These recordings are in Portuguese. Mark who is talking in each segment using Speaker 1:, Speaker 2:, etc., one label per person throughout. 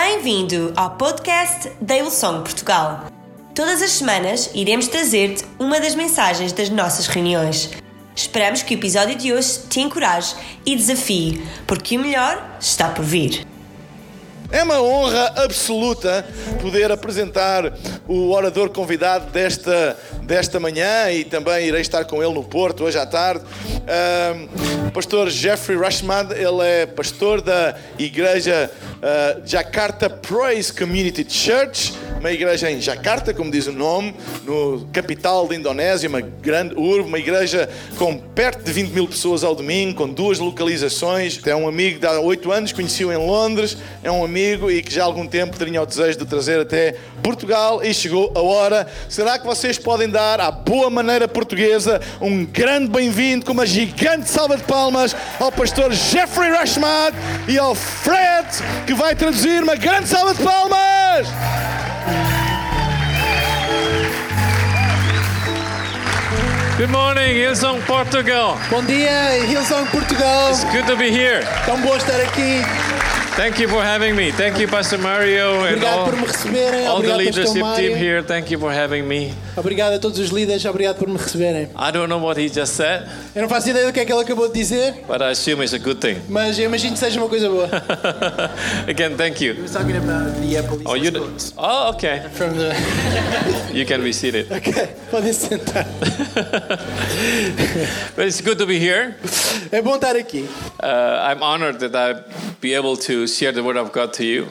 Speaker 1: Bem-vindo ao podcast da Song Portugal. Todas as semanas iremos trazer-te uma das mensagens das nossas reuniões. Esperamos que o episódio de hoje te encoraje e desafie, porque o melhor está por vir.
Speaker 2: É uma honra absoluta poder apresentar o orador convidado desta, desta manhã e também irei estar com ele no Porto hoje à tarde. Um, pastor Jeffrey Rashmad, ele é pastor da igreja uh, Jakarta Praise Community Church, uma igreja em Jakarta, como diz o nome, no capital da Indonésia, uma grande urbe, uma igreja com perto de 20 mil pessoas ao domingo, com duas localizações. É um amigo de há oito anos, conheci-o em Londres, é um amigo e que já há algum tempo tinha o desejo de trazer até Portugal e chegou a hora. Será que vocês podem dar, à boa maneira portuguesa, um grande bem-vindo com uma gigante salva de palmas ao pastor Jeffrey Rashmad e ao Fred, que vai traduzir uma grande salva de palmas!
Speaker 3: Good morning, Hillsong Portugal.
Speaker 4: Bom dia, Hillsong Portugal.
Speaker 3: It's good to be here.
Speaker 4: Tão bom estar aqui.
Speaker 3: Thank you for having me. Thank you, Pastor Mario, and
Speaker 4: Obrigado
Speaker 3: all,
Speaker 4: por me receberem.
Speaker 3: all the
Speaker 4: Obrigado,
Speaker 3: leadership
Speaker 4: Pastor
Speaker 3: team here. Thank you for having me.
Speaker 4: Obrigado a todos os líderes. Obrigado por me receberem.
Speaker 3: I don't know what he just said,
Speaker 4: Eu não faço ideia do que é que ele acabou de dizer,
Speaker 3: but I assume it's a good thing.
Speaker 4: mas eu imagino que seja uma coisa boa.
Speaker 3: Again, thank you.
Speaker 4: was talking about the police
Speaker 3: Oh, you. Oh, okay.
Speaker 4: From the...
Speaker 3: You can be seated.
Speaker 4: Ok, podem sentar.
Speaker 3: But it's good to be here.
Speaker 4: É bom estar aqui.
Speaker 3: Uh, I'm honored that I be able to share the word of God to you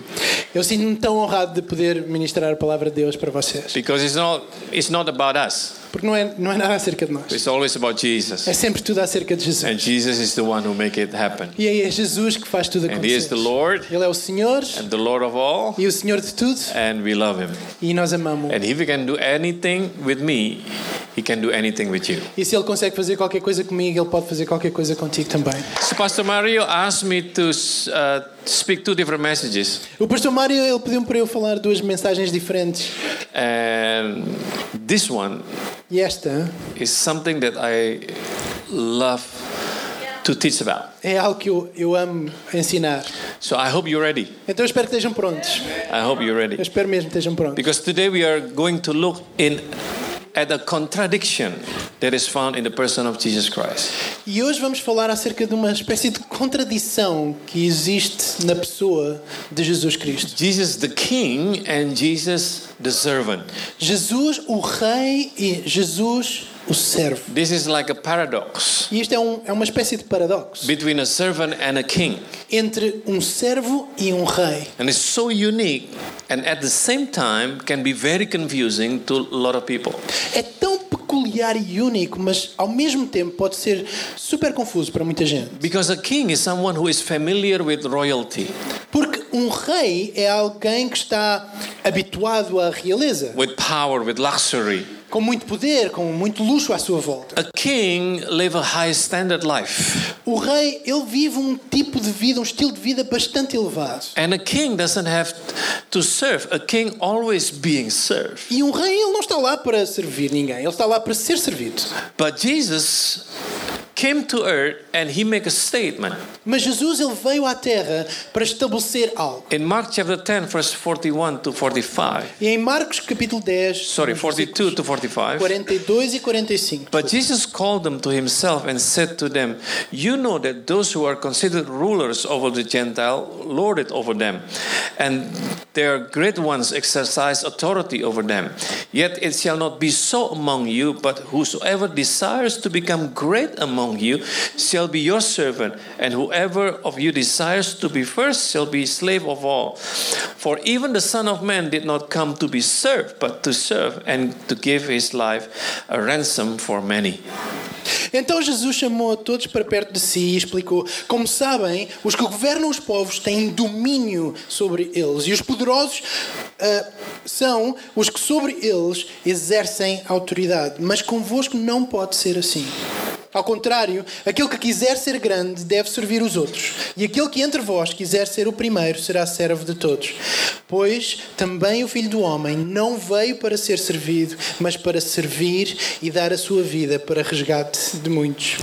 Speaker 4: Eu sinto-me tão honrado de poder ministrar a palavra de Deus para vocês.
Speaker 3: because it's not. It's not about us.
Speaker 4: Porque não é, não é nada acerca de nós.
Speaker 3: It's always about Jesus,
Speaker 4: É sempre tudo acerca de Jesus.
Speaker 3: and Jesus is the one who make it happen.
Speaker 4: E é Jesus que faz tudo
Speaker 3: And He is
Speaker 4: acontecer.
Speaker 3: the Lord
Speaker 4: Ele é o Senhor
Speaker 3: and the Lord of all,
Speaker 4: e o Senhor de tudo
Speaker 3: and we love Him.
Speaker 4: e nós amamos.
Speaker 3: And if he can do anything with me, he can do anything with you.
Speaker 4: E se Ele consegue fazer qualquer coisa comigo, Ele pode fazer qualquer coisa contigo também.
Speaker 3: So Pastor Mario asked me to uh, speak two different messages,
Speaker 4: O pastor Mário ele pediu-me para eu falar duas mensagens diferentes.
Speaker 3: and this one
Speaker 4: E esta
Speaker 3: is something that I love to teach about.
Speaker 4: é algo que eu, eu amo ensinar.
Speaker 3: So I hope you're ready.
Speaker 4: Então eu espero que estejam prontos.
Speaker 3: I hope you're
Speaker 4: Eu
Speaker 3: ready.
Speaker 4: espero mesmo que estejam prontos.
Speaker 3: Because today we are going to look in at a contradiction that is found in the person of Jesus Christ.
Speaker 4: E hoje vamos falar acerca de uma espécie de contradição que existe na pessoa de Jesus Cristo.
Speaker 3: Jesus the king and Jesus the servant.
Speaker 4: Jesus, o rei, e Jesus, o servo.
Speaker 3: This is like a paradox
Speaker 4: E isto é, um, é uma espécie de paradoxo
Speaker 3: between a servant and a king.
Speaker 4: entre um servo e um rei.
Speaker 3: And it's so unique and at the same time can be very confusing to a lot of people.
Speaker 4: É tão peculiar e único, mas ao mesmo tempo pode ser super confuso para muita gente.
Speaker 3: Because a king is someone who is familiar with royalty,
Speaker 4: Porque um rei é alguém que está habituado à realeza,
Speaker 3: with power, with luxury.
Speaker 4: Com muito poder, com muito luxo à sua volta.
Speaker 3: A king live a high standard life.
Speaker 4: O rei, ele vive um tipo de vida, um estilo de vida bastante elevado.
Speaker 3: And a king doesn't have to serve. A king always being served.
Speaker 4: E um rei, ele não está lá para servir ninguém, ele está lá para ser servido.
Speaker 3: But Jesus came to earth and he make a statement.
Speaker 4: Mas Jesus, ele veio à terra para estabelecer algo.
Speaker 3: In Mark chapter 10 verse 41 to 45.
Speaker 4: E em Marcos capítulo 10,
Speaker 3: Sorry, 42 to 45.
Speaker 4: 42 e 45.
Speaker 3: But Jesus called them to himself and said to them, You know that those who are considered rulers over the Gentile lord it over them, and their great ones exercise authority over them. Yet it shall not be so among you, but whosoever desires to become great among you shall be your servant, and whoever of you desires to be first shall be slave of all. For even the Son of Man did not come to be served, but to serve and to give his life a ransom for many.
Speaker 4: Então Jesus chamou a todos para perto de si e explicou: Como sabem, os que governam os povos têm domínio sobre eles, e os poderosos ah, são os que sobre eles exercem autoridade. Mas convosco não pode ser assim. Ao contrário, aquele que quiser ser grande deve servir os outros, e aquele que entre vós quiser ser o primeiro será servo de todos. Pois também o Filho do Homem não veio para ser servido, mas para servir e dar a sua vida para resgate de muitos.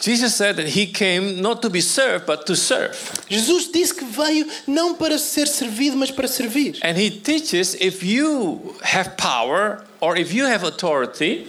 Speaker 3: Jesus said that he came not to be served, but to serve.
Speaker 4: Jesus disse que veio não para ser servido, mas para servir.
Speaker 3: And he teaches if you have power or if you have authority,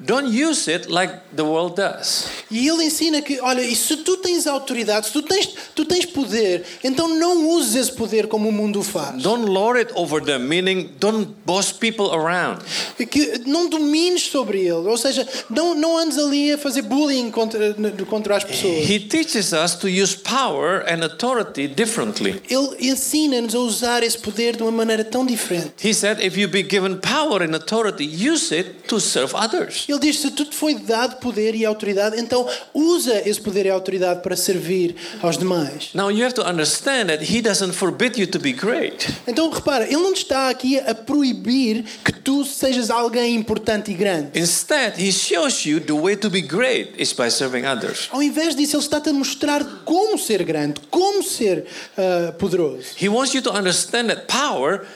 Speaker 3: don't use it like the world does.
Speaker 4: E ele ensina que, olha, e se tu tens autoridade, se tu tens, tu tens poder, então não uses esse poder como o mundo faz.
Speaker 3: Don't lord it over them, meaning don't boss people around.
Speaker 4: Que não domines sobre ele, ou seja, não, não andes ali a fazer bullying contra, contra as pessoas.
Speaker 3: He teaches us to use power and authority differently.
Speaker 4: Ele ensina-nos a usar esse poder de uma maneira tão diferente.
Speaker 3: He said if you be given power and authority, use it to serve others.
Speaker 4: Ele diz: se tu te foi dado poder e autoridade, então usa esse poder e autoridade para servir aos demais.
Speaker 3: Now you have to understand that he doesn't forbid you to be great.
Speaker 4: Então repara, ele não está aqui a proibir que tu sejas alguém importante e grande.
Speaker 3: Instead, he shows you the way to be great is by serving others.
Speaker 4: Ao invés disso, ele está-te a mostrar como ser grande, como ser ah, poderoso.
Speaker 3: He wants you to understand that power.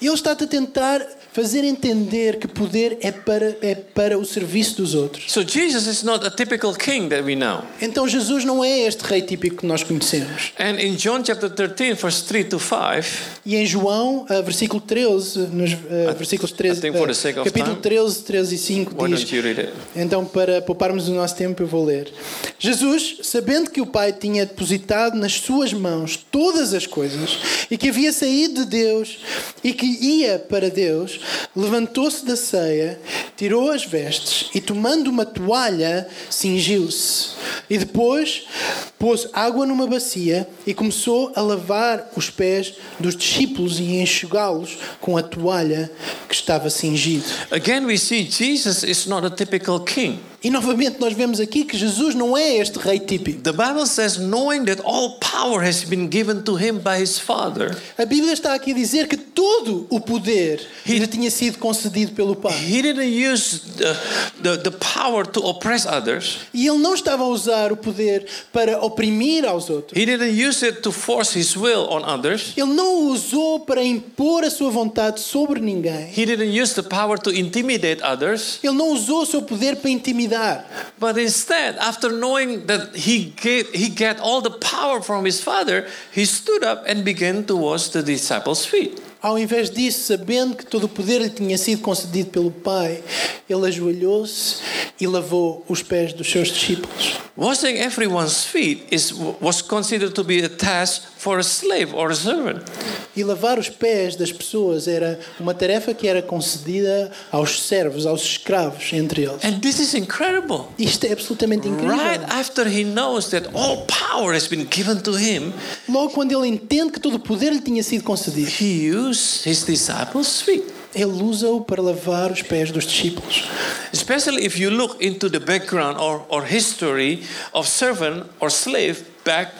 Speaker 4: E ele está-te a tentar fazer entender que poder é para, é para o serviço dos outros.
Speaker 3: So Jesus is not a typical king that we know.
Speaker 4: Então Jesus não é este rei típico que nós conhecemos.
Speaker 3: And in John chapter 13, verse 3 to 5,
Speaker 4: E em João, ah, versículo 13, nos ah, versículos 13,
Speaker 3: I think for the sake
Speaker 4: ah,
Speaker 3: of
Speaker 4: capítulo
Speaker 3: time,
Speaker 4: 13, 13 e 5
Speaker 3: why
Speaker 4: diz:
Speaker 3: don't you read it?
Speaker 4: Então, para pouparmos o nosso tempo, eu vou ler. Jesus, sabendo que o Pai tinha depositado nas suas mãos todas as coisas e que havia saído de Deus e que ia para Deus, levantou-se da ceia, tirou as vestes e, tomando uma toalha, cingiu-se. E depois pôs água numa bacia e começou a lavar os pés dos discípulos e enxugá-los com a toalha que estava cingido.
Speaker 3: Again, we see Jesus is not a typical king.
Speaker 4: E novamente nós vemos aqui que Jesus não é este rei típico.
Speaker 3: The Bible says, knowing that all power has been given to him by his Father,
Speaker 4: A Bíblia está aqui a dizer que todo o poder lhe tinha sido concedido pelo Pai.
Speaker 3: he didn't use the, the, the power to oppress others,
Speaker 4: E ele não estava a usar o poder para oprimir aos outros.
Speaker 3: he didn't use it to force his will on others,
Speaker 4: Ele não usou para impor a sua vontade sobre ninguém.
Speaker 3: he didn't use the power to intimidate others.
Speaker 4: Ele não usou o seu poder para intimidar.
Speaker 3: But instead, after knowing that he get, he get all the power from his father, he stood up and began to wash the disciples' feet.
Speaker 4: Ao invés disso, sabendo que todo o poder lhe tinha sido concedido pelo Pai, ele ajoelhou-se e lavou os pés dos seus discípulos.
Speaker 3: Washing everyone's feet is, was considered to be a task for a slave or a servant.
Speaker 4: E lavar os pés das pessoas era uma tarefa que era concedida aos servos, aos escravos entre eles.
Speaker 3: And this is incredible.
Speaker 4: Isto é absolutamente incrível.
Speaker 3: Right after he knows that all power has been given to him,
Speaker 4: Logo quando ele entende que todo o poder lhe tinha sido concedido,
Speaker 3: he used his disciples' feet.
Speaker 4: Ele usa-o para lavar os pés dos discípulos.
Speaker 3: Especially if you look into the background or, or history of servant or slave back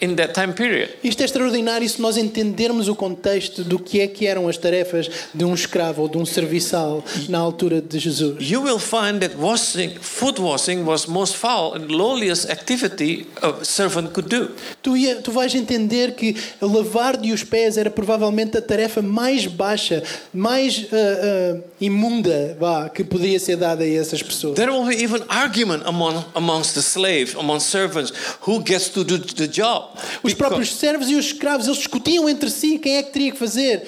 Speaker 3: in that time period.
Speaker 4: Isto é extraordinário se nós entendermos o contexto do que é que eram as tarefas de um escravo ou de um serviçal na altura de Jesus.
Speaker 3: You will find that washing, foot washing was most foul and lowliest activity a servant could do.
Speaker 4: Tu, ia, tu vais entender que lavar-lhe os pés era provavelmente a tarefa mais baixa, mais ah, ah, imunda vá, que podia ser dada a essas pessoas.
Speaker 3: There will be even argument among, amongst the slaves, among servants, who gets to do the job.
Speaker 4: Os próprios servos e os escravos, eles discutiam entre si quem é que teria que fazer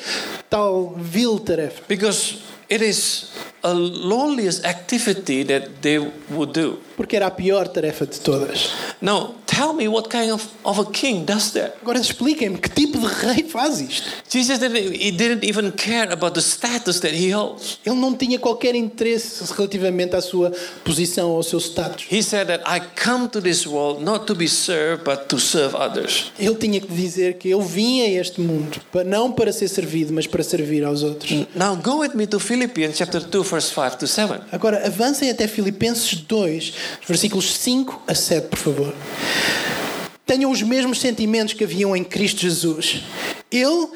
Speaker 4: tal vil tarefa.
Speaker 3: Because it is a lowliest activity that they would do.
Speaker 4: Porque era a pior tarefa de todas.
Speaker 3: Now, tell me what kind of, of a king does that?
Speaker 4: Agora expliquem-me que tipo de rei faz isto.
Speaker 3: Jesus didn't, he didn't even care about the status that he holds.
Speaker 4: Ele não tinha qualquer interesse relativamente à sua posição ou ao seu status.
Speaker 3: He said that I come to this world not to be served, but to serve others.
Speaker 4: Ele tinha que dizer que eu vim a este mundo pa- não para ser servido, mas para servir aos outros.
Speaker 3: Now go with me to Philippians chapter 2, verse 5 to 7.
Speaker 4: Agora avancem até Filipenses 2, versículos 5 a 7, por favor. Tenham os mesmos sentimentos que haviam em Cristo Jesus. Ele,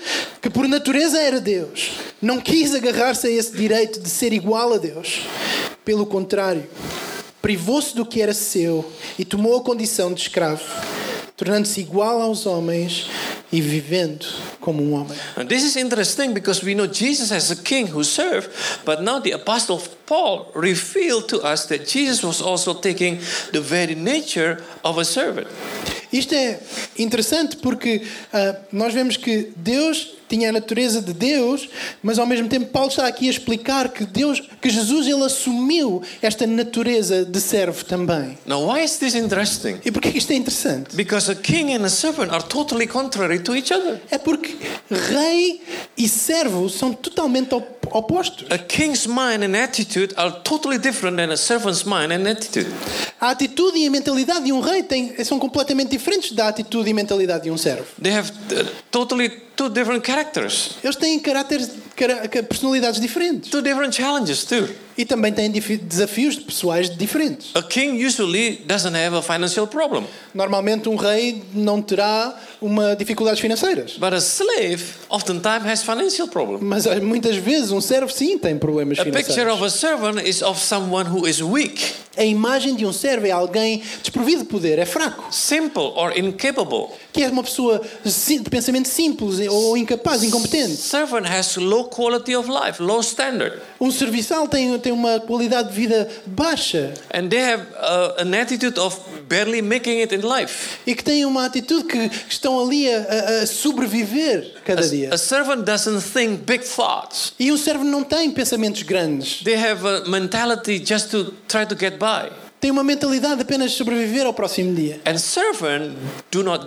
Speaker 4: que por natureza era Deus, não quis agarrar-se a esse direito de ser igual a Deus. Pelo contrário, privou-se do que era seu e tomou a condição de escravo, tornando-se igual aos homens e vivendo como um homem.
Speaker 3: And this is interesting because we know Jesus as a king who served, but now the apostle Paul revealed to us that Jesus was also taking the very nature of a servant.
Speaker 4: Isto é interessante porque ah, nós vemos que Deus tinha a natureza de Deus, mas ao mesmo tempo Paulo está aqui a explicar que Deus, que Jesus ele assumiu esta natureza de servo também.
Speaker 3: Now, why is this interesting?
Speaker 4: E porquê que isto é interessante?
Speaker 3: Because a king and a servant are totally contrary to each other.
Speaker 4: É porque rei e servo são totalmente op-
Speaker 3: A king's mind and attitude are totally different than a servant's mind and attitude.
Speaker 4: A atitude e a mentalidade de um rei têm- são completamente diferentes da atitude e mentalidade de um servo.
Speaker 3: They have uh, totally two different characters,
Speaker 4: Eles têm caráteres, cara- personalidades diferentes
Speaker 3: two different challenges too.
Speaker 4: e também têm desafios pessoais diferentes.
Speaker 3: A king usually doesn't have a financial problem,
Speaker 4: Normalmente um rei não terá uma dificuldades financeiras,
Speaker 3: but a slave oftentimes has financial problem.
Speaker 4: mas ah, muitas vezes um servo sim tem problemas
Speaker 3: A picture
Speaker 4: financeiros.
Speaker 3: of a servant is of someone who is weak,
Speaker 4: A imagem de um servo é alguém desprovido de poder, é fraco,
Speaker 3: simple, or incapable.
Speaker 4: que é uma pessoa de pensamento simples ou incapaz, incompetente.
Speaker 3: Servant has low quality of life, low standard,
Speaker 4: Um serviçal tem, tem uma qualidade de vida baixa
Speaker 3: and they have uh, an attitude of barely making it in life.
Speaker 4: e que tem uma atitude que estão ali a, a- a sobreviver cada dia.
Speaker 3: A servant doesn't think big thoughts.
Speaker 4: E um servo não tem pensamentos grandes.
Speaker 3: They have a mentality just to try to get by.
Speaker 4: Tem uma mentalidade de apenas sobreviver ao próximo dia.
Speaker 3: And servants do not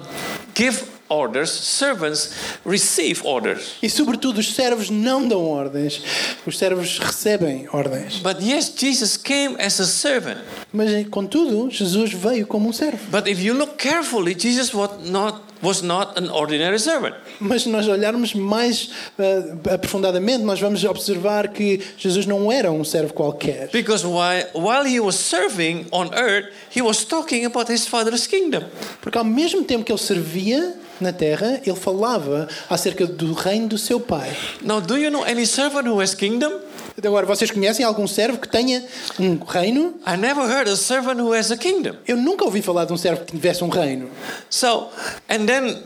Speaker 3: give orders, servants receive orders.
Speaker 4: E sobretudo os servos não dão ordens. Os servos recebem ordens.
Speaker 3: But yes, Jesus came as a servant.
Speaker 4: Mas contudo, Jesus veio como um servo.
Speaker 3: But if you look carefully, Jesus was not, was not an ordinary servant.
Speaker 4: Mas se nós olharmos mais ah, aprofundadamente, nós vamos observar que Jesus não era um servo qualquer.
Speaker 3: Because while, while he was serving on earth, he was talking about his father's kingdom.
Speaker 4: Porque ao mesmo tempo que ele servia na terra, ele falava acerca do reino do seu pai.
Speaker 3: Now, do you know any servant who has kingdom?
Speaker 4: Agora, vocês conhecem algum servo que tenha um reino?
Speaker 3: I never heard a servant who has a kingdom.
Speaker 4: Eu nunca ouvi falar de um servo que tivesse um reino.
Speaker 3: So, and then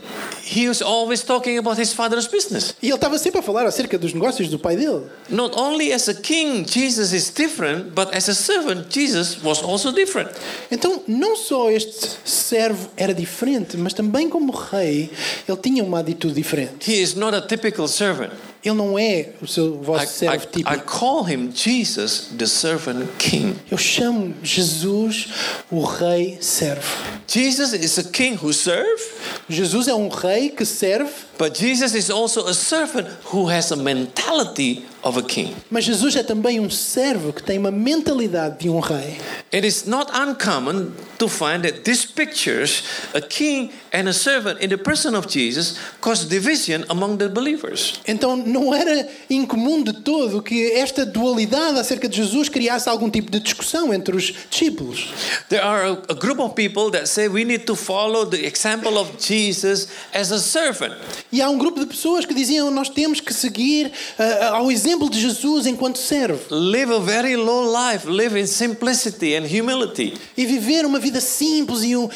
Speaker 3: he was always talking about his father's business.
Speaker 4: E ele estava sempre a falar acerca dos negócios do pai dele.
Speaker 3: Not only as a king, Jesus is different, but as a servant, Jesus was also different.
Speaker 4: Então, não só este servo era diferente, mas também como rei, ele tinha uma atitude diferente.
Speaker 3: He is not a typical servant.
Speaker 4: Ele não é o seu
Speaker 3: I,
Speaker 4: vosso
Speaker 3: I,
Speaker 4: servo
Speaker 3: I
Speaker 4: típico.
Speaker 3: call him Jesus, the servant king.
Speaker 4: Eu chamo Jesus o rei servo.
Speaker 3: Jesus is a king who serves,
Speaker 4: Jesus é um rei que serve,
Speaker 3: but Jesus is also a servant who has a mentality of a king.
Speaker 4: mas Jesus é também um servo que tem uma mentalidade de um rei.
Speaker 3: It is not uncommon to find that these pictures, a king and a servant in the person of Jesus, cause division among the believers.
Speaker 4: Então não era incomum de todo que esta dualidade acerca de Jesus criasse algum tipo de discussão entre os discípulos.
Speaker 3: There are a, a group of people that say we need to follow the example of Jesus as a servant.
Speaker 4: E há um grupo de pessoas que diziam nós temos que seguir ah, ao exemplo de Jesus enquanto servo
Speaker 3: Live a very low life, live in simplicity and humility.
Speaker 4: e viver uma vida simples e, hu-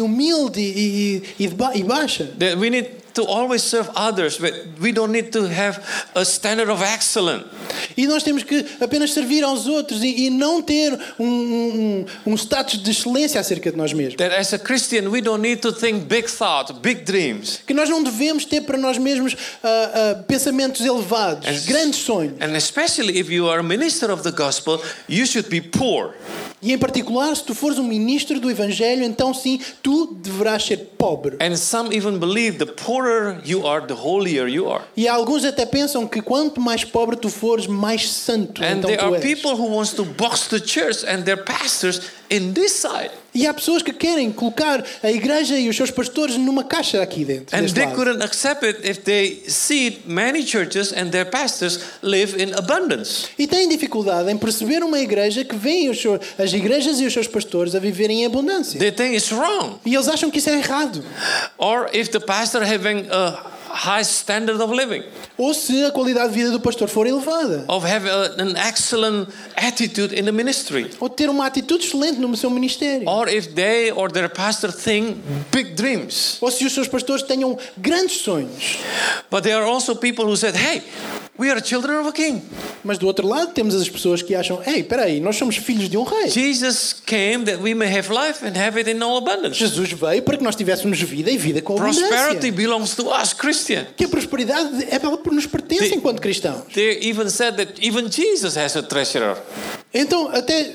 Speaker 4: humilde e, e- e e baixa.
Speaker 3: That we need to always serve others, but we don't need to have a standard of excellence.
Speaker 4: E nós temos que apenas servir aos outros e, e não ter um, um, um status de excelência acerca de nós mesmos.
Speaker 3: That as a Christian, we don't need to think big thoughts, big dreams.
Speaker 4: Que nós não devemos ter para nós mesmos ah, ah, pensamentos elevados,
Speaker 3: And-
Speaker 4: grandes sonhos.
Speaker 3: And especially if you are a minister of the gospel, you should be poor.
Speaker 4: E em particular, se tu fores um ministro do Evangelho, então sim, tu deverás ser pobre.
Speaker 3: And some even believe the poorer you are, the holier you are.
Speaker 4: E alguns até pensam que quanto mais pobre tu fores, mais santo
Speaker 3: And
Speaker 4: então
Speaker 3: there
Speaker 4: tu
Speaker 3: are
Speaker 4: és.
Speaker 3: people who wants to box the church and their pastors in this side.
Speaker 4: E há pessoas que querem colocar a igreja e os seus pastores numa caixa aqui dentro.
Speaker 3: And they
Speaker 4: lado.
Speaker 3: couldn't accept it if they see many churches and their pastors live in abundance.
Speaker 4: E têm dificuldade em perceber uma igreja que vê seus- as igrejas e os seus pastores a viverem em abundância.
Speaker 3: They think it's wrong.
Speaker 4: E eles acham que isso é errado.
Speaker 3: Or if the pastor having a high standard of living.
Speaker 4: ou se a qualidade de vida do pastor for elevada,
Speaker 3: of have a- an excellent attitude in the ministry,
Speaker 4: ou ter uma atitude excelente no seu ministério,
Speaker 3: or if they or their pastor think big dreams.
Speaker 4: ou se os seus pastores tenham grandes sonhos.
Speaker 3: But there are also people who said, "Hey, we are children of a king.
Speaker 4: Mas do outro lado temos as pessoas que acham: ei, espera aí, nós somos filhos de um rei.
Speaker 3: Jesus came that we may have life and have it in all abundance.
Speaker 4: Jesus veio para que nós tivéssemos vida e vida com abundância.
Speaker 3: Prosperity belongs to us, Christian.
Speaker 4: Que a prosperidade é ela por nos pertence
Speaker 3: The-
Speaker 4: enquanto cristãos.
Speaker 3: They even said that even Jesus has a treasurer.
Speaker 4: Então, até,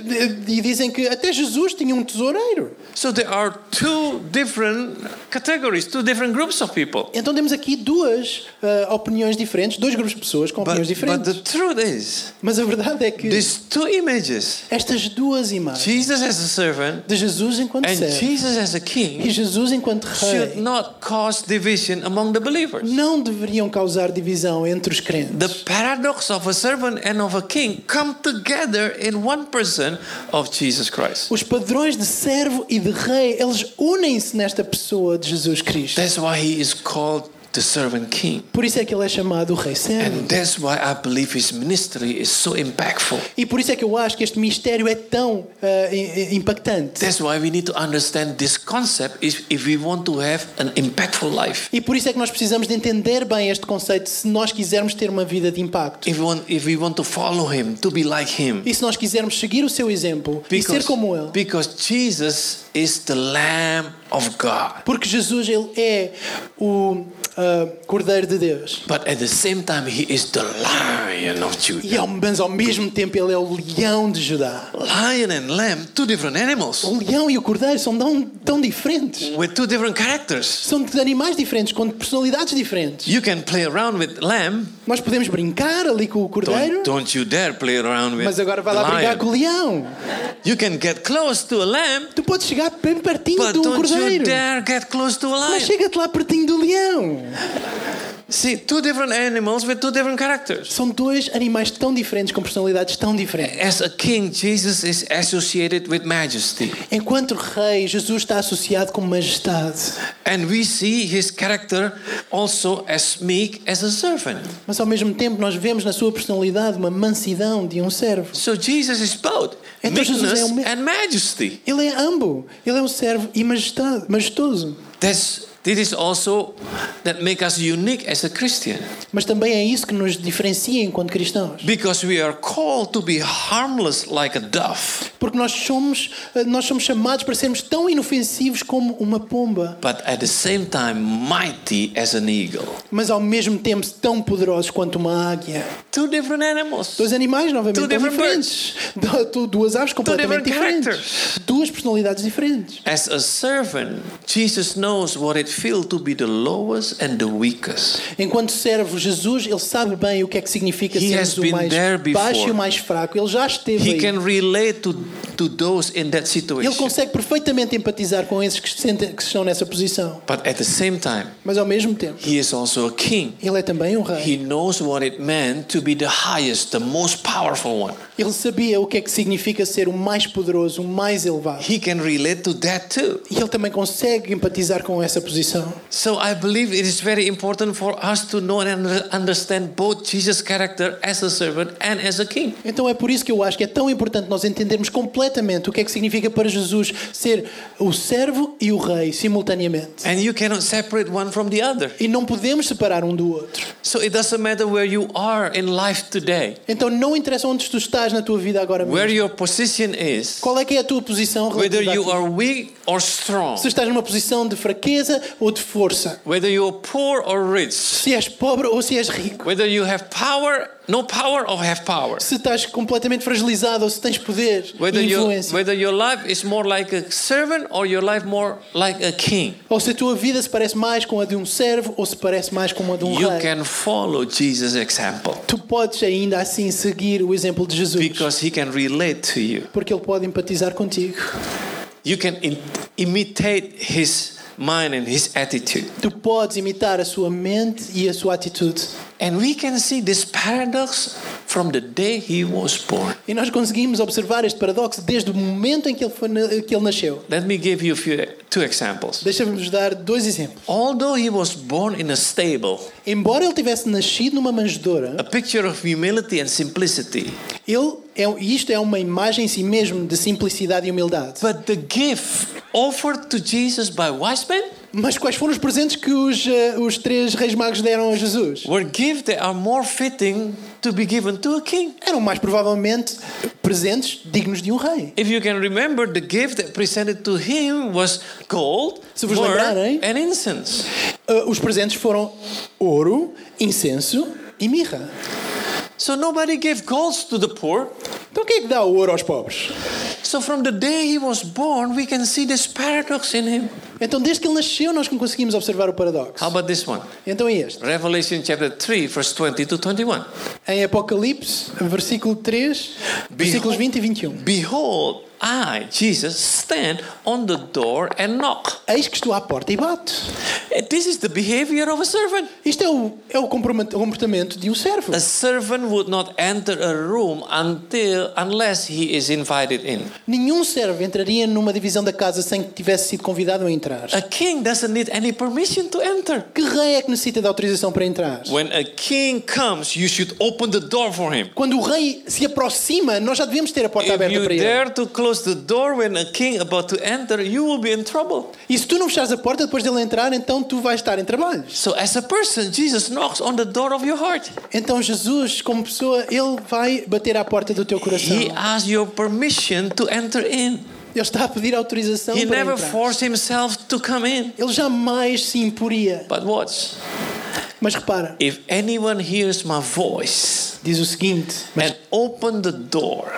Speaker 4: e dizem que até Jesus tinha um tesoureiro.
Speaker 3: So there are two different categories, two different groups of people.
Speaker 4: Então temos aqui duas ah, opiniões diferentes, dois grupos de pessoas com
Speaker 3: But,
Speaker 4: opiniões
Speaker 3: but the
Speaker 4: diferentes.
Speaker 3: truth is,
Speaker 4: Mas a verdade é que
Speaker 3: these two images,
Speaker 4: estas duas imagens
Speaker 3: Jesus as a servant
Speaker 4: de Jesus enquanto
Speaker 3: and
Speaker 4: servo
Speaker 3: Jesus as a
Speaker 4: e
Speaker 3: king,
Speaker 4: Jesus enquanto
Speaker 3: should
Speaker 4: rei
Speaker 3: not cause division among the believers.
Speaker 4: não deveriam causar divisão entre os crentes.
Speaker 3: The paradox of a servant and of a king come together in one person of Jesus Christ.
Speaker 4: Os padrões de servo e de rei, eles unem-se nesta pessoa de Jesus Cristo.
Speaker 3: That's why he is called the servant king.
Speaker 4: Por isso é que ele é chamado o rei servo.
Speaker 3: And that's why I believe his ministry is so impactful.
Speaker 4: E por isso é que eu acho que este mistério é tão i- impactante.
Speaker 3: That's why we need to understand this concept if, if we want to have an impactful life.
Speaker 4: E por isso é que nós precisamos de entender bem este conceito se nós quisermos ter uma vida de impacto.
Speaker 3: If we want, if we want to follow him, to be like him.
Speaker 4: E se nós quisermos seguir o seu exemplo e ser como ele.
Speaker 3: because Jesus is the Lamb of God.
Speaker 4: Porque Jesus ele é o ah, Cordeiro de Deus.
Speaker 3: But at the same time, he is the Lion of Judah.
Speaker 4: E ao, mas ao mesmo tempo ele é o leão de Judá.
Speaker 3: Lion and lamb, two different animals
Speaker 4: O leão e o cordeiro são tão, tão diferentes.
Speaker 3: with two different characters.
Speaker 4: São animais diferentes, com personalidades diferentes.
Speaker 3: You can play around with lamb.
Speaker 4: Nós podemos brincar ali com o cordeiro,
Speaker 3: Don't, don't you dare play around with
Speaker 4: mas agora vai lá
Speaker 3: lion.
Speaker 4: com o leão.
Speaker 3: You can get close to a lamb,
Speaker 4: Tu podes chegar bem pertinho do
Speaker 3: you
Speaker 4: cordeiro.
Speaker 3: Dare get close to a
Speaker 4: Mas chega-te lá pertinho do leão.
Speaker 3: See, two different animals with two different characters.
Speaker 4: São dois animais tão diferentes, com personalidades tão diferentes.
Speaker 3: As a king, Jesus is associated with majesty.
Speaker 4: Enquanto rei, Jesus está associado com majestade.
Speaker 3: And we see his character also as meek as a servant.
Speaker 4: Mas ao mesmo tempo nós vemos na sua personalidade uma mansidão de um servo.
Speaker 3: So Jesus is both
Speaker 4: Então Jesus
Speaker 3: meekness
Speaker 4: é um
Speaker 3: and majesty.
Speaker 4: Ele é ambos. Ele é um servo e majestade, majestoso.
Speaker 3: That's this is also that make us unique as a Christian.
Speaker 4: Mas também é isso que nos diferencia enquanto cristãos.
Speaker 3: Because we are called to be harmless like a dove,
Speaker 4: Porque nós somos, eh, nós somos chamados para sermos tão inofensivos como uma pomba,
Speaker 3: but at the same time mighty as an eagle.
Speaker 4: mas ao mesmo tempo tão poderosos quanto uma águia.
Speaker 3: Two different animals.
Speaker 4: Dois animais, novamente,
Speaker 3: Two different
Speaker 4: diferentes. Duas aves completamente
Speaker 3: different
Speaker 4: diferentes. Duas personalidades diferentes.
Speaker 3: As a servant, Jesus knows what it feels to be the lowest and the weakest.
Speaker 4: Enquanto servo, Jesus, ele sabe bem o que é que significa
Speaker 3: He
Speaker 4: sermos o mais baixo e o mais fraco. Ele já esteve
Speaker 3: He
Speaker 4: aí.
Speaker 3: can relate to, to those in that
Speaker 4: Ele
Speaker 3: situation.
Speaker 4: consegue perfeitamente empatizar com esses que, que estão nessa posição.
Speaker 3: But at the same time,
Speaker 4: Mas ao mesmo tempo,
Speaker 3: he is also a king.
Speaker 4: ele é também um rei.
Speaker 3: He knows what it meant to be the highest, the most powerful one.
Speaker 4: Ele sabia o que é que significa ser o mais poderoso, o mais elevado.
Speaker 3: He can relate to that too.
Speaker 4: E ele também consegue empatizar com essa posição.
Speaker 3: So I believe it is very important for us to know and under- understand both Jesus' character as a servant and as a king.
Speaker 4: Então é por isso que eu acho que é tão importante nós entendermos completamente o que é que significa para Jesus ser o servo e o rei simultaneamente.
Speaker 3: And you cannot separate one from the other.
Speaker 4: E não podemos separar um do outro.
Speaker 3: So it doesn't matter where you are in life today,
Speaker 4: Então não interessa onde tu estás na tua vida agora
Speaker 3: where
Speaker 4: mesmo.
Speaker 3: your position is,
Speaker 4: Qual é que é a tua posição
Speaker 3: whether
Speaker 4: relativa
Speaker 3: you are weak or strong?
Speaker 4: Se estás numa posição de fraqueza ou de força.
Speaker 3: whether you are poor or rich,
Speaker 4: Se és pobre ou se és rico.
Speaker 3: whether you have power, no power or have power.
Speaker 4: Se estás completamente fragilizado ou se tens poder
Speaker 3: Whether,
Speaker 4: e
Speaker 3: you,
Speaker 4: influência.
Speaker 3: whether your life is more like a servant or your life more like a king,
Speaker 4: Ou se a tua vida se parece mais com a de um servo ou se parece mais com a de um
Speaker 3: you
Speaker 4: rei.
Speaker 3: can follow Jesus' example
Speaker 4: Tu podes ainda assim seguir o exemplo de Jesus.
Speaker 3: because he can relate to you.
Speaker 4: Porque ele pode empatizar contigo.
Speaker 3: You can imitate his mind and his attitude.
Speaker 4: Tu podes imitar a sua mente e a sua atitude.
Speaker 3: And we can see this paradox from the day he was born.
Speaker 4: E nós conseguimos observar este paradoxo desde o momento em que ele, foi, que ele nasceu.
Speaker 3: Let me give you a few, two examples.
Speaker 4: Deixa-vos dar dois exemplos.
Speaker 3: Although he was born in a stable,
Speaker 4: Embora ele tivesse nascido numa manjedoura,
Speaker 3: a picture of humility and simplicity,
Speaker 4: ele é, isto é uma imagem em si mesmo de simplicidade e humildade.
Speaker 3: but the gift offered to Jesus by wise men
Speaker 4: Mas quais foram os presentes que os, eh, os três reis magos deram a Jesus?
Speaker 3: were gifts that are more fitting to be given to a king.
Speaker 4: Eram mais provavelmente presentes dignos de um rei.
Speaker 3: If you can remember, the gift that presented to him was gold,
Speaker 4: Se vos
Speaker 3: myrrh,
Speaker 4: lembrarem.
Speaker 3: and incense.
Speaker 4: Uh, os presentes foram ouro, incenso e mirra.
Speaker 3: So nobody gave golds to the poor.
Speaker 4: Então quem é que dá o ouro aos pobres?
Speaker 3: So from the day he was born, we can see this paradox in him.
Speaker 4: Então desde que ele nasceu nós conseguimos observar o paradoxo.
Speaker 3: How about this one?
Speaker 4: Então é este.
Speaker 3: Revelation chapter 3, verse 20 to 21.
Speaker 4: Em Apocalipse, versículo 3, versículos 20 e 21.
Speaker 3: Behold, I, Jesus, stand on the door and knock.
Speaker 4: Eis que estou à porta e bato.
Speaker 3: This is the behavior of a servant.
Speaker 4: Isto é o, é o comportamento de um servo.
Speaker 3: A servant would not enter a room until unless he is invited in.
Speaker 4: Nenhum servo entraria numa divisão da casa sem que tivesse sido convidado a entrar.
Speaker 3: A king doesn't need any permission to enter.
Speaker 4: Que rei é que necessita de autorização para entrar?
Speaker 3: When a king comes, you should open the door for him.
Speaker 4: Quando o rei se aproxima, nós já devemos ter a porta
Speaker 3: If
Speaker 4: aberta para ele.
Speaker 3: Close the door when a king about to enter, you will be in trouble.
Speaker 4: E se tu não fechares a porta depois dele entrar, então tu vais estar em trabalhos.
Speaker 3: So as a person, Jesus knocks on the door of your heart.
Speaker 4: Então Jesus, como pessoa, ele vai bater à porta do teu coração.
Speaker 3: He asks your permission to enter in.
Speaker 4: Ele está a pedir autorização
Speaker 3: He
Speaker 4: para
Speaker 3: never
Speaker 4: entrar.
Speaker 3: forced himself to come in.
Speaker 4: Ele jamais se imporia.
Speaker 3: But watch.
Speaker 4: Mas repara,
Speaker 3: If anyone hears my voice
Speaker 4: diz o seguinte: mas,
Speaker 3: and open the door,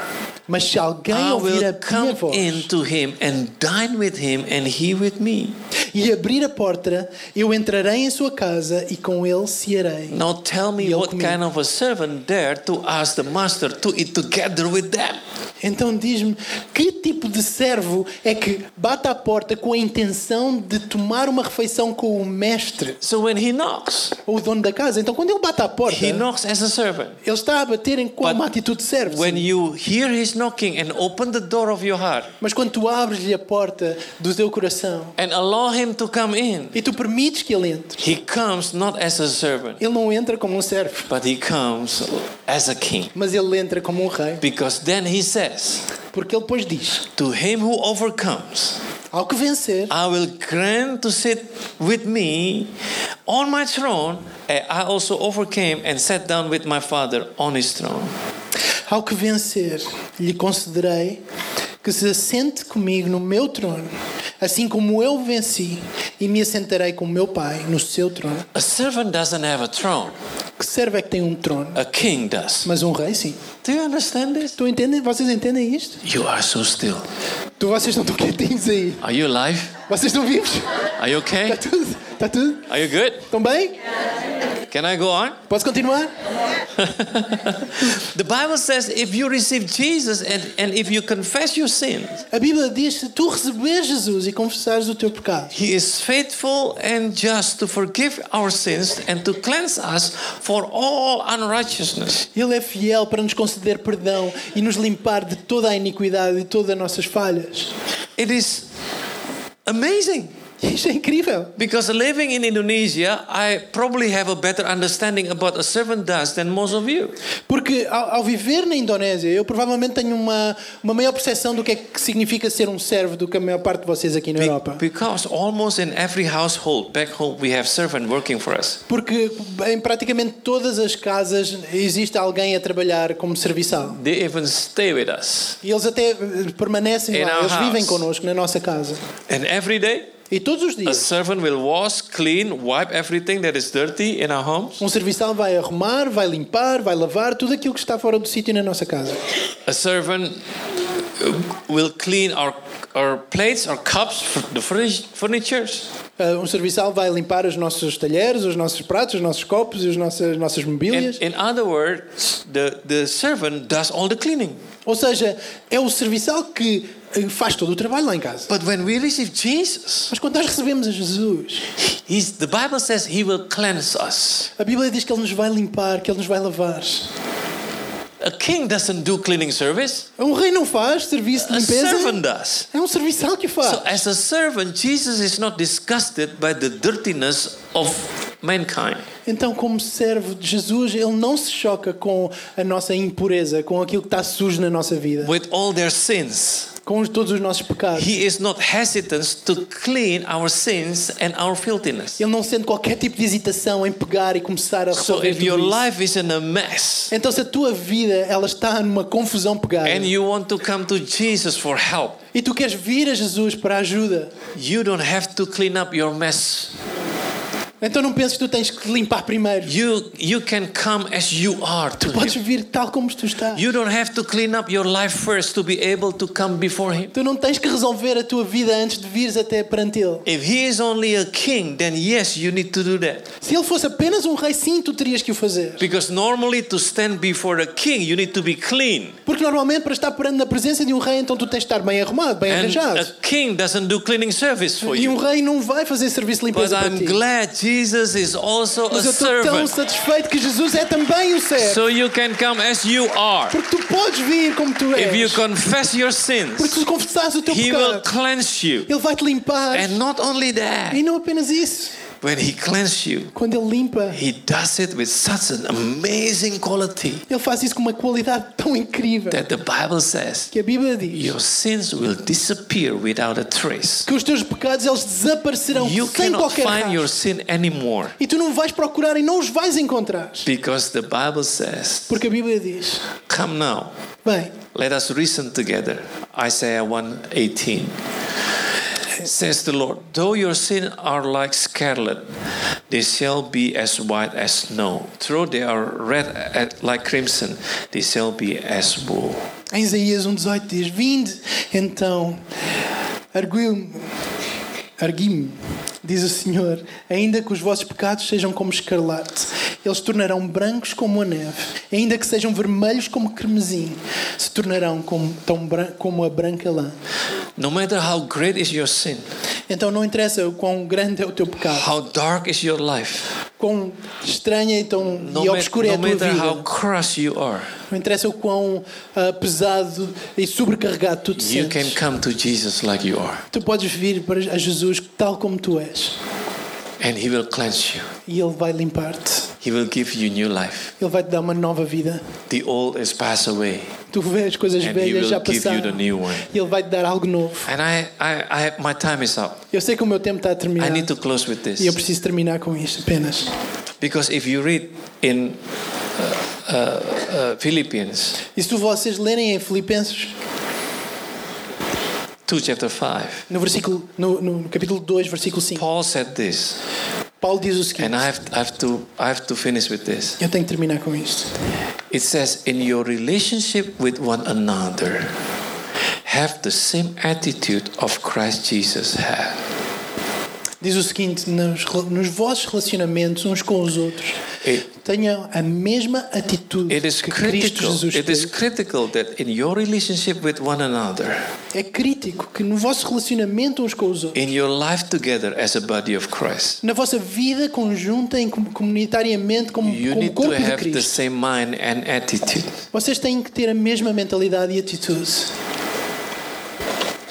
Speaker 4: mas se alguém
Speaker 3: I
Speaker 4: ouvir a minha voz
Speaker 3: in to him and dine with him and he with me.
Speaker 4: e abrir a porta, eu entrarei em sua casa e com ele cearei.
Speaker 3: Now tell me what
Speaker 4: comigo.
Speaker 3: kind of a servant dare to ask the master to eat together with them.
Speaker 4: Então diz-me, que tipo de servo é que bate à porta com a intenção de tomar uma refeição com o mestre,
Speaker 3: So when he knocks,
Speaker 4: ou o dono da casa? Então quando ele bate à porta,
Speaker 3: he knocks as a servant.
Speaker 4: ele está a bater em com
Speaker 3: But
Speaker 4: uma atitude de servo.
Speaker 3: When you hear his knocking and open the door of your heart
Speaker 4: Mas quando tu abres-lhe a porta do teu coração
Speaker 3: and allow him to come in,
Speaker 4: e tu permites que ele entre,
Speaker 3: he comes not as a servant,
Speaker 4: ele não entra como um servo,
Speaker 3: but he comes as a king.
Speaker 4: mas ele entra como um rei.
Speaker 3: Because then he says,
Speaker 4: Porque ele depois diz:
Speaker 3: To him who overcomes,
Speaker 4: Ao que vencer,
Speaker 3: I will grant to sit with me on my throne, and I also overcame and sat down with my Father on his throne.
Speaker 4: ao que vencer, lhe concederei que se assente comigo no meu trono, assim como eu venci e me assentarei com meu Pai no seu trono.
Speaker 3: A servant doesn't have a throne,
Speaker 4: Que servo é que tem um trono?
Speaker 3: a king does.
Speaker 4: Mas um rei sim.
Speaker 3: Do you understand this?
Speaker 4: Tu entende? Vocês entendem isto?
Speaker 3: You are so still.
Speaker 4: Tu, vocês não estão quietinhos aí.
Speaker 3: Are you alive?
Speaker 4: Vocês estão vivos?
Speaker 3: Are you okay?
Speaker 4: Está tudo? Está tudo?
Speaker 3: Are you good?
Speaker 4: Estão bem?
Speaker 3: Can I go on?
Speaker 4: Posso continuar?
Speaker 3: The Bible says if you receive Jesus and, and if you confess your sins,
Speaker 4: A Bíblia diz: se tu receberes Jesus e confessares o teu pecado,
Speaker 3: He is faithful and just to forgive our sins and to cleanse us for all unrighteousness.
Speaker 4: Ele é fiel para nos conceder perdão e nos limpar de toda a iniquidade e todas as nossas falhas.
Speaker 3: It is amazing.
Speaker 4: Isto é incrível.
Speaker 3: Because living in Indonesia, I probably have a better understanding about a servant does than most of you.
Speaker 4: Porque ao, ao viver na Indonésia, eu provavelmente tenho uma, uma maior percepção do que é que significa ser um servo do que a maior parte de vocês aqui na
Speaker 3: Be-
Speaker 4: Europa.
Speaker 3: because almost in every household back home, we have servant working for us.
Speaker 4: Porque em praticamente todas as casas existe alguém a trabalhar como serviçal.
Speaker 3: They even stay with us.
Speaker 4: E eles até permanecem
Speaker 3: In
Speaker 4: lá, eles vivem
Speaker 3: house.
Speaker 4: connosco na nossa casa.
Speaker 3: And every day,
Speaker 4: E todos os
Speaker 3: a
Speaker 4: dias,
Speaker 3: servant will wash, clean, wipe everything that is dirty in our homes.
Speaker 4: um serviçal vai arrumar, vai limpar, vai lavar tudo aquilo que está fora do sítio na nossa casa.
Speaker 3: A servant will clean our, our plates, our cups, the furni- furnitures.
Speaker 4: Uh, um serviçal vai limpar os nossos talheres, os nossos pratos, os nossos copos e as nossas, nossas
Speaker 3: In,
Speaker 4: mobílias.
Speaker 3: in other words, the, the servant does all the cleaning.
Speaker 4: Ou seja, é o serviçal que eh, faz todo o trabalho lá em casa.
Speaker 3: But when we receive Jesus,
Speaker 4: Mas quando nós recebemos a Jesus,
Speaker 3: the Bible says he will cleanse us.
Speaker 4: a Bíblia diz que Ele nos vai limpar, que Ele nos vai lavar.
Speaker 3: A king doesn't do cleaning service.
Speaker 4: Um rei não faz serviço de
Speaker 3: A servant
Speaker 4: limpeza.
Speaker 3: does.
Speaker 4: É um serviçal que faz.
Speaker 3: So as a servant, Jesus is not disgusted by the dirtiness of mankind.
Speaker 4: Então, como servo de Jesus, ele não se choca com a nossa impureza, com aquilo que está sujo na nossa vida,
Speaker 3: With all their sins.
Speaker 4: Com os- todos os nossos pecados.
Speaker 3: He is not hesitant to clean our sins and our filthiness.
Speaker 4: Ele não sente qualquer tipo de hesitação em pegar e começar a
Speaker 3: So if your
Speaker 4: isso.
Speaker 3: life is in a mess
Speaker 4: Então, se a tua vida ela está numa confusão pegada
Speaker 3: and you want to come to Jesus for help,
Speaker 4: e tu queres vir a Jesus para ajuda,
Speaker 3: you don't have to clean up your mess.
Speaker 4: Então não penses que tu tens que limpar primeiro.
Speaker 3: You you can come as you are to
Speaker 4: Podes vir tal como tu estás.
Speaker 3: You don't have to clean up your life first to be able to come before him.
Speaker 4: Tu não tens que resolver a tua vida antes de vires até perante Ele.
Speaker 3: If he is only a king, then yes, you need to do that.
Speaker 4: Se Ele fosse apenas um rei, sim, tu terias que o fazer.
Speaker 3: Because normally to stand before a king, you need to be clean.
Speaker 4: Porque normalmente para estar perante na presença de um rei, então tu tens de estar bem arrumado, bem
Speaker 3: And
Speaker 4: arranjado.
Speaker 3: a king doesn't do cleaning service for
Speaker 4: E um
Speaker 3: you.
Speaker 4: rei não vai fazer serviço de
Speaker 3: But
Speaker 4: limpeza para
Speaker 3: I'm
Speaker 4: ti.
Speaker 3: glad Jesus is also a
Speaker 4: eu estou tão
Speaker 3: servant.
Speaker 4: satisfeito que Jesus é também o servo.
Speaker 3: So you can come as you are.
Speaker 4: Porque tu podes vir como tu
Speaker 3: If you
Speaker 4: és.
Speaker 3: confess your
Speaker 4: Porque
Speaker 3: sins,
Speaker 4: tu confessares o teu
Speaker 3: he will
Speaker 4: pecado,
Speaker 3: cleanse you.
Speaker 4: Ele vai te limpar.
Speaker 3: And not only that,
Speaker 4: E não apenas isso.
Speaker 3: When he cleanses you,
Speaker 4: Quando Ele limpa,
Speaker 3: he does it with such an amazing quality
Speaker 4: Ele faz isso com uma qualidade tão incrível.
Speaker 3: that the Bible says
Speaker 4: que a Bíblia diz
Speaker 3: your sins will disappear without a trace.
Speaker 4: que os teus pecados eles desaparecerão
Speaker 3: You
Speaker 4: sem
Speaker 3: cannot
Speaker 4: qualquer
Speaker 3: find your sin anymore.
Speaker 4: E tu não vais procurar e não os vais encontrar.
Speaker 3: because the Bible says,
Speaker 4: Porque a Bíblia diz:
Speaker 3: Come now,
Speaker 4: Bem,
Speaker 3: let us reason together. Isaiah 1:18 says the Lord, though your sins are like scarlet, they shall be as white as snow. Though they are red uh, like crimson, they shall be as wool.
Speaker 4: em Isaías 1,18 diz: Vinde, então, argui-me, argui-me, diz o Senhor, ainda que os vossos pecados sejam como escarlate, eles tornarão brancos como a neve, ainda que sejam vermelhos como carmesim, se tornarão como, tão como a branca lã.
Speaker 3: No matter how great is your sin,
Speaker 4: Então não interessa o quão grande é o teu pecado,
Speaker 3: how dark is your life,
Speaker 4: quão estranha então,
Speaker 3: no,
Speaker 4: e obscura é a tua
Speaker 3: matter how
Speaker 4: vida.
Speaker 3: crushed you are,
Speaker 4: Não interessa o quão ah, pesado e sobrecarregado tu te
Speaker 3: you can
Speaker 4: sentes.
Speaker 3: come to Jesus like you are,
Speaker 4: Tu podes vir para a Jesus tal como tu és
Speaker 3: and He will cleanse you.
Speaker 4: e Ele vai limpar-te.
Speaker 3: He will give you new life.
Speaker 4: Ele vai te dar uma nova vida.
Speaker 3: The old is passed away,
Speaker 4: Tu vês as coisas
Speaker 3: and
Speaker 4: velhas já passaram
Speaker 3: new one.
Speaker 4: e Ele vai te dar algo novo.
Speaker 3: And I, I, I, my time is up.
Speaker 4: Eu sei que o meu tempo está a
Speaker 3: I
Speaker 4: terminar
Speaker 3: need to close with
Speaker 4: e eu
Speaker 3: this
Speaker 4: preciso terminar com isto apenas.
Speaker 3: because if you read in uh, uh, uh, Philippians
Speaker 4: E se vocês lerem em Filipenses,
Speaker 3: 2 chapter 5,
Speaker 4: no, versículo, no, no capítulo 2, versículo 5,
Speaker 3: Paul said this,
Speaker 4: Paulo diz o seguinte:
Speaker 3: and I have, I have to I have to finish with this.
Speaker 4: Eu tenho que terminar com isto.
Speaker 3: It says, in your relationship with one another, have the same attitude of Christ Jesus had.
Speaker 4: Diz o seguinte: nos, nos vossos relacionamentos uns com os outros,
Speaker 3: It,
Speaker 4: tenham a mesma atitude
Speaker 3: it is
Speaker 4: que Cristo
Speaker 3: critical.
Speaker 4: Jesus
Speaker 3: It is critical that in your relationship with one another,
Speaker 4: É crítico que no vosso relacionamento uns com os outros,
Speaker 3: in your life together as a body of Christ,
Speaker 4: na vossa vida conjunta e com- comunitariamente como,
Speaker 3: you
Speaker 4: como
Speaker 3: need to
Speaker 4: corpo de
Speaker 3: have the
Speaker 4: Cristo,
Speaker 3: same mind and attitude.
Speaker 4: vocês têm que ter a mesma mentalidade e atitude.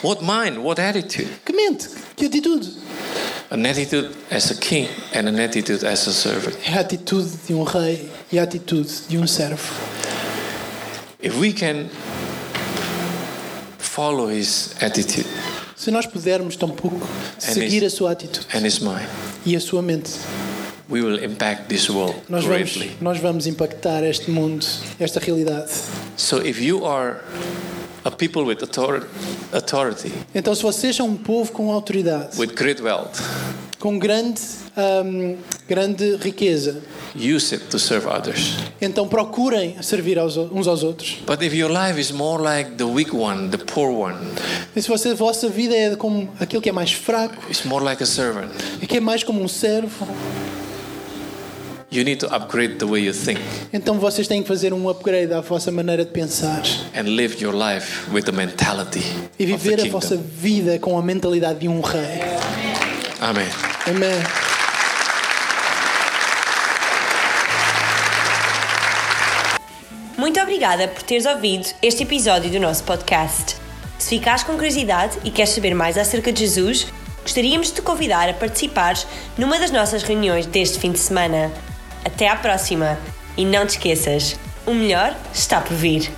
Speaker 3: What mind? What attitude?
Speaker 4: Que mente? Que atitude?
Speaker 3: An attitude as a king and an attitude as a servant.
Speaker 4: É a atitude de um rei e a atitude de um servo.
Speaker 3: If we can follow his attitude
Speaker 4: Se nós pudermos tão pouco seguir a sua atitude
Speaker 3: and his mind,
Speaker 4: e a sua mente,
Speaker 3: we will impact this world
Speaker 4: nós vamos,
Speaker 3: greatly.
Speaker 4: nós vamos impactar este mundo, esta realidade.
Speaker 3: So if you are a people with author- authority,
Speaker 4: Então, se vocês são um povo com autoridade,
Speaker 3: with great wealth,
Speaker 4: com grande, hum, grande riqueza,
Speaker 3: use it to serve others.
Speaker 4: então procurem servir aos, uns aos outros.
Speaker 3: But if your life is more like the weak one, the poor one,
Speaker 4: E se você, a vossa vida é como aquilo que é mais fraco,
Speaker 3: it's more like a servant,
Speaker 4: e que é mais como um servo,
Speaker 3: You need to upgrade the way you think
Speaker 4: Então vocês têm que fazer um upgrade à vossa maneira de pensar
Speaker 3: and live your life with the mentality
Speaker 4: e
Speaker 3: of the
Speaker 4: viver a vossa vida com a mentalidade de um rei.
Speaker 3: Amém.
Speaker 4: Amém.
Speaker 1: Muito obrigada por teres ouvido este episódio do nosso podcast. Se ficaste com curiosidade e queres saber mais acerca de Jesus, gostaríamos de te convidar a participares numa das nossas reuniões deste fim de semana. Até à próxima e não te esqueças, o melhor está por vir.